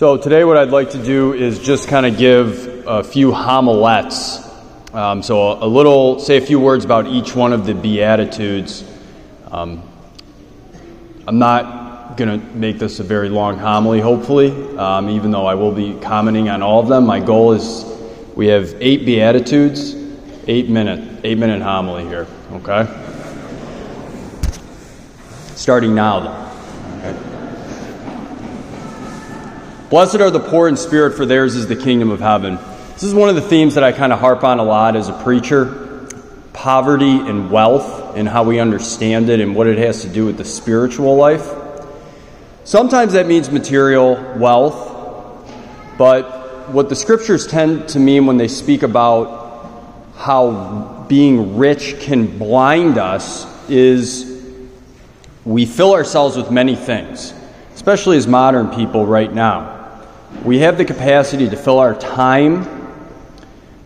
So, today, what I'd like to do is just kind of give a few homilets. Um, so, a, little, say a few words about each one of the Beatitudes. Um, I'm not going to make this a very long homily, hopefully, um, even though I will be commenting on all of them. My goal is we have eight Beatitudes, eight minute, eight minute homily here, okay? Starting now, though. Blessed are the poor in spirit, for theirs is the kingdom of heaven. This is one of the themes that I kind of harp on a lot as a preacher poverty and wealth, and how we understand it, and what it has to do with the spiritual life. Sometimes that means material wealth, but what the scriptures tend to mean when they speak about how being rich can blind us is we fill ourselves with many things, especially as modern people right now we have the capacity to fill our time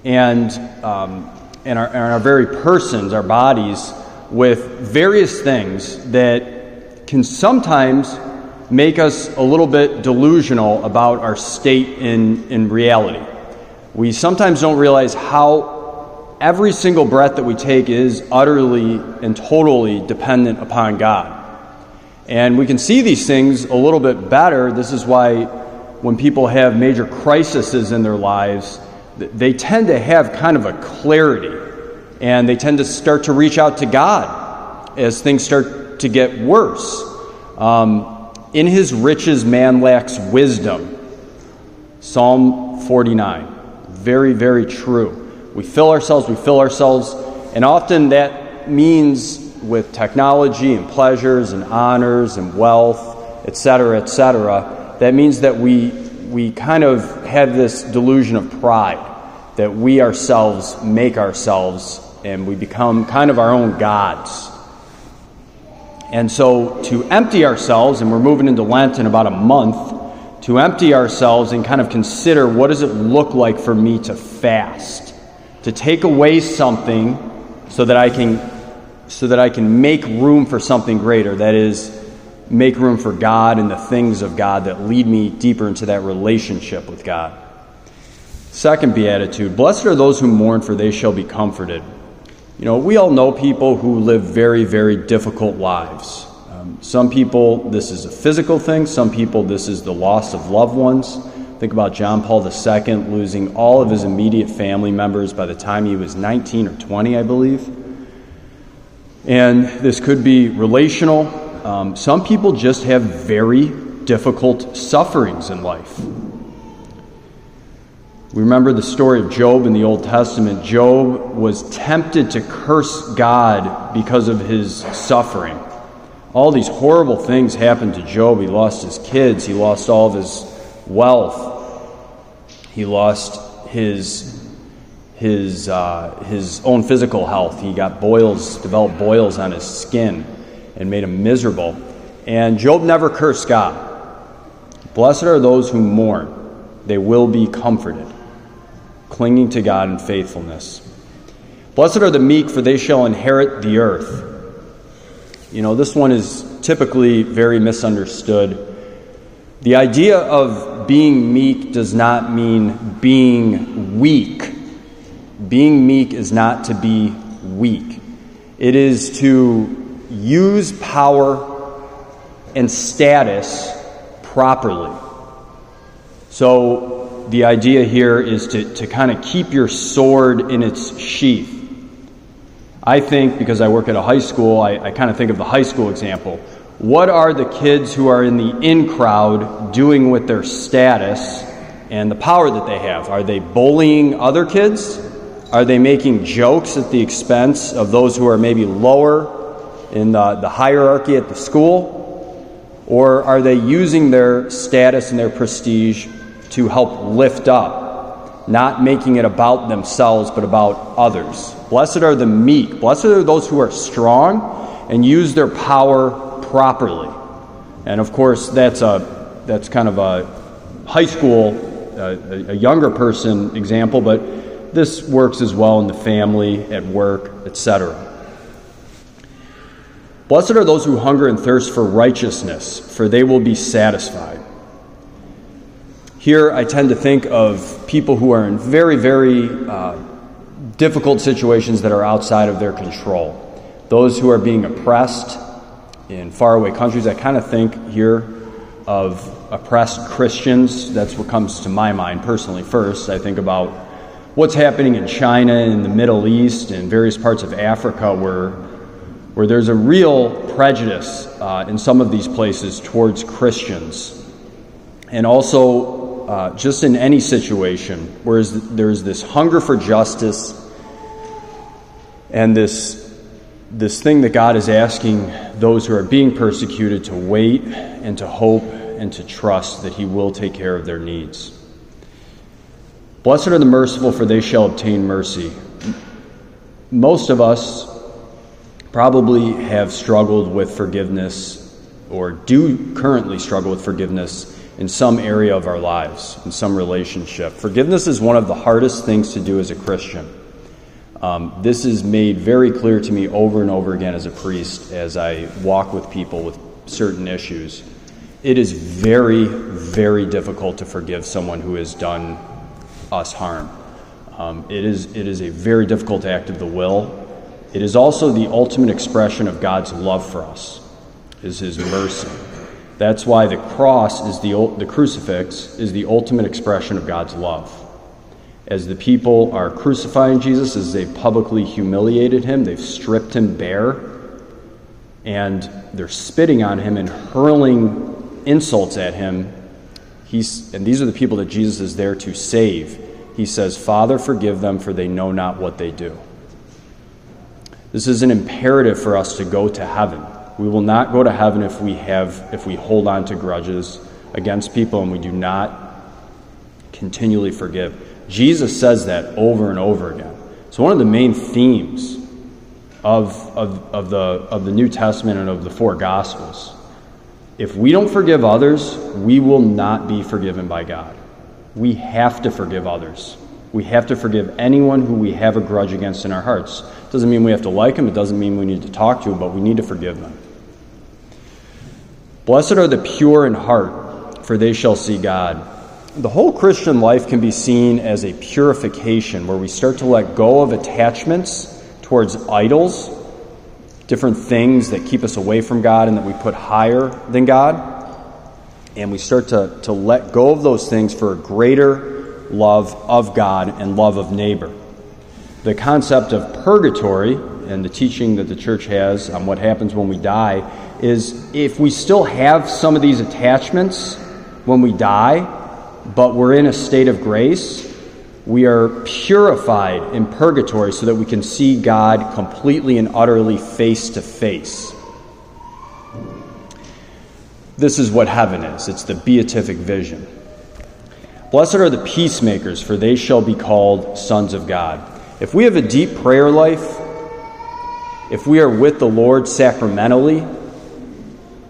and, um, and, our, and our very persons, our bodies, with various things that can sometimes make us a little bit delusional about our state in, in reality. We sometimes don't realize how every single breath that we take is utterly and totally dependent upon God. And we can see these things a little bit better. This is why when people have major crises in their lives, they tend to have kind of a clarity and they tend to start to reach out to God as things start to get worse. Um, in his riches, man lacks wisdom. Psalm 49. Very, very true. We fill ourselves, we fill ourselves, and often that means with technology and pleasures and honors and wealth, etc., etc that means that we, we kind of have this delusion of pride, that we ourselves make ourselves and we become kind of our own gods. And so to empty ourselves, and we're moving into Lent in about a month, to empty ourselves and kind of consider what does it look like for me to fast, to take away something so that I can so that I can make room for something greater that is make room for God and the things of God that lead me deeper into that relationship with God. Second beatitude Blessed are those who mourn, for they shall be comforted. You know, we all know people who live very, very difficult lives. Um, some people, this is a physical thing. Some people, this is the loss of loved ones. Think about John Paul II losing all of his immediate family members by the time he was 19 or 20, I believe. And this could be relational, um, some people just have very difficult sufferings in life. We remember the story of Job in the Old Testament. Job was tempted to curse God because of his suffering. All these horrible things happened to Job. He lost his kids, he lost all of his wealth, he lost his, his, uh, his own physical health. He got boils, developed boils on his skin and made him miserable. And Job never cursed God. Blessed are those who mourn, they will be comforted, clinging to God in faithfulness. Blessed are the meek, for they shall inherit the earth. You know, this one is typically very misunderstood. The idea of being meek does not mean being weak. Being meek is not to be weak, it is to use power and status properly. So, the idea here is to, to kind of keep your sword in its sheath. I think, because I work at a high school, I, I kind of think of the high school example. What are the kids who are in the in crowd doing with their status and the power that they have? Are they bullying other kids? Are they making jokes at the expense of those who are maybe lower in the, the hierarchy at the school? Or are they using their status and their prestige to help lift up, not making it about themselves, but about others? Blessed are the meek. Blessed are those who are strong and use their power properly. And of course, that's, a, that's kind of a high school, uh, a younger person example, but this works as well in the family, at work, etc. Blessed are those who hunger and thirst for righteousness, for they will be satisfied. Here, I tend to think of people who are in very, very uh, difficult situations that are outside of their control. Those who are being oppressed in faraway countries. I kind of think here of oppressed Christians. That's what comes to my mind personally first. I think about what's happening in China, in the Middle East, and various parts of Africa where, where there's a real prejudice uh, in some of these places towards Christians. And also, uh, just in any situation, where there's this hunger for justice and this this thing that God is asking those who are being persecuted to wait and to hope and to trust that He will take care of their needs. Blessed are the merciful, for they shall obtain mercy. Most of us probably have struggled with forgiveness or do currently struggle with forgiveness in some area of our lives, in some relationship. Forgiveness is one of the hardest things to do as a Christian. Um, this is made very clear to me over and over again as a priest as I walk with people with certain issues. It is very, very difficult to forgive someone who has done us harm. Um, it, is, it is a very difficult act of the will. It is also the ultimate expression of God's love for us, is His mercy. That's why the cross is the, the crucifix is the ultimate expression of God's love as the people are crucifying Jesus, as they've publicly humiliated him, they've stripped him bare, and they're spitting on him and hurling insults at him. He's, and these are the people that Jesus is there to save. He says, Father, forgive them, for they know not what they do. This is an imperative for us to go to heaven. We will not go to heaven if we have if we hold on to grudges against people and we do not continually forgive. Jesus says that over and over again. So, one of the main themes of, of, of, the, of the New Testament and of the four Gospels if we don't forgive others, we will not be forgiven by God. We have to forgive others. We have to forgive anyone who we have a grudge against in our hearts. It doesn't mean we have to like them, it doesn't mean we need to talk to them, but we need to forgive them. Blessed are the pure in heart, for they shall see God the whole Christian life can be seen as a purification where we start to let go of attachments towards idols, different things that keep us away from God and that we put higher than God. And we start to, to let go of those things for a greater love of God and love of neighbor. The concept of purgatory and the teaching that the church has on what happens when we die is if we still have some of these attachments when we die, but we're in a state of grace. We are purified in purgatory so that we can see God completely and utterly face to face. This is what heaven is it's the beatific vision. Blessed are the peacemakers, for they shall be called sons of God. If we have a deep prayer life, if we are with the Lord sacramentally,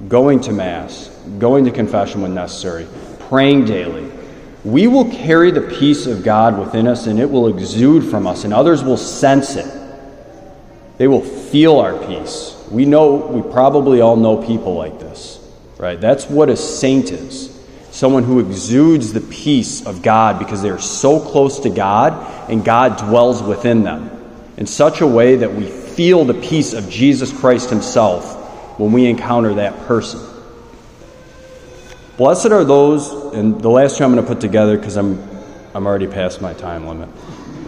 going to Mass, going to confession when necessary, praying daily, we will carry the peace of God within us and it will exude from us, and others will sense it. They will feel our peace. We know, we probably all know people like this, right? That's what a saint is someone who exudes the peace of God because they are so close to God and God dwells within them in such a way that we feel the peace of Jesus Christ Himself when we encounter that person. Blessed are those, and the last two I'm going to put together because I'm, I'm already past my time limit.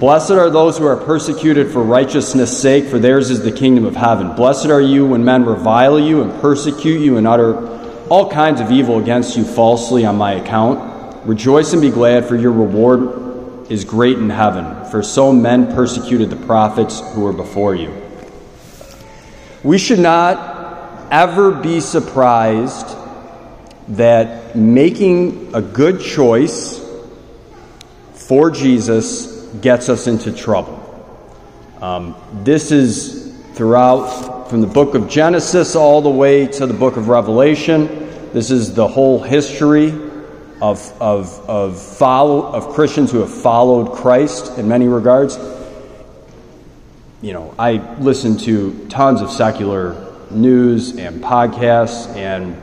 Blessed are those who are persecuted for righteousness' sake, for theirs is the kingdom of heaven. Blessed are you when men revile you and persecute you and utter all kinds of evil against you falsely on my account. Rejoice and be glad, for your reward is great in heaven. For so men persecuted the prophets who were before you. We should not ever be surprised that making a good choice for Jesus gets us into trouble. Um, this is throughout, from the book of Genesis all the way to the book of Revelation. This is the whole history of, of, of, follow, of Christians who have followed Christ in many regards. You know, I listen to tons of secular news and podcasts and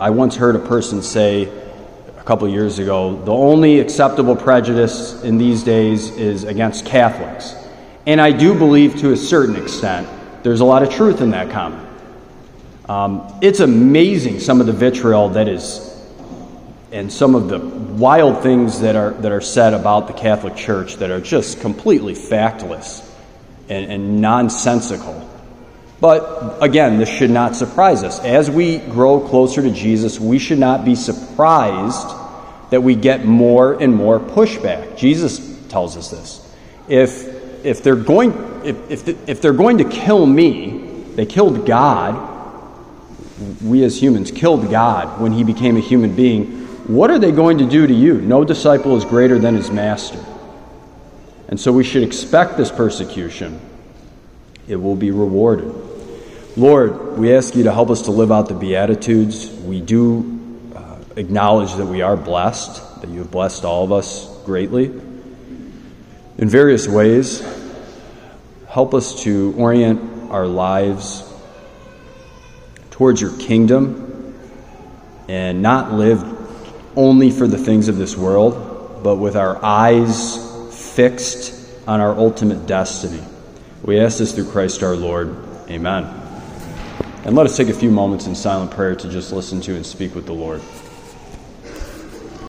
I once heard a person say, a couple years ago the only acceptable prejudice in these days is against Catholics. And I do believe to a certain extent there's a lot of truth in that comment. Um, it's amazing some of the vitriol that is, and some of the wild things that are, that are said about the Catholic Church that are just completely factless and, and nonsensical. But again, this should not surprise us. As we grow closer to Jesus, we should not be surprised that we get more and more pushback. Jesus tells us this. If, if, they're, going, if, if, the, if they're going to kill me, they killed God. We as humans killed God when he became a human being. What are they going to do to you? No disciple is greater than his master. And so we should expect this persecution. It will be rewarded. Lord, we ask you to help us to live out the Beatitudes. We do uh, acknowledge that we are blessed, that you have blessed all of us greatly in various ways. Help us to orient our lives towards your kingdom and not live only for the things of this world, but with our eyes fixed on our ultimate destiny. We ask this through Christ our Lord. Amen. And let us take a few moments in silent prayer to just listen to and speak with the Lord.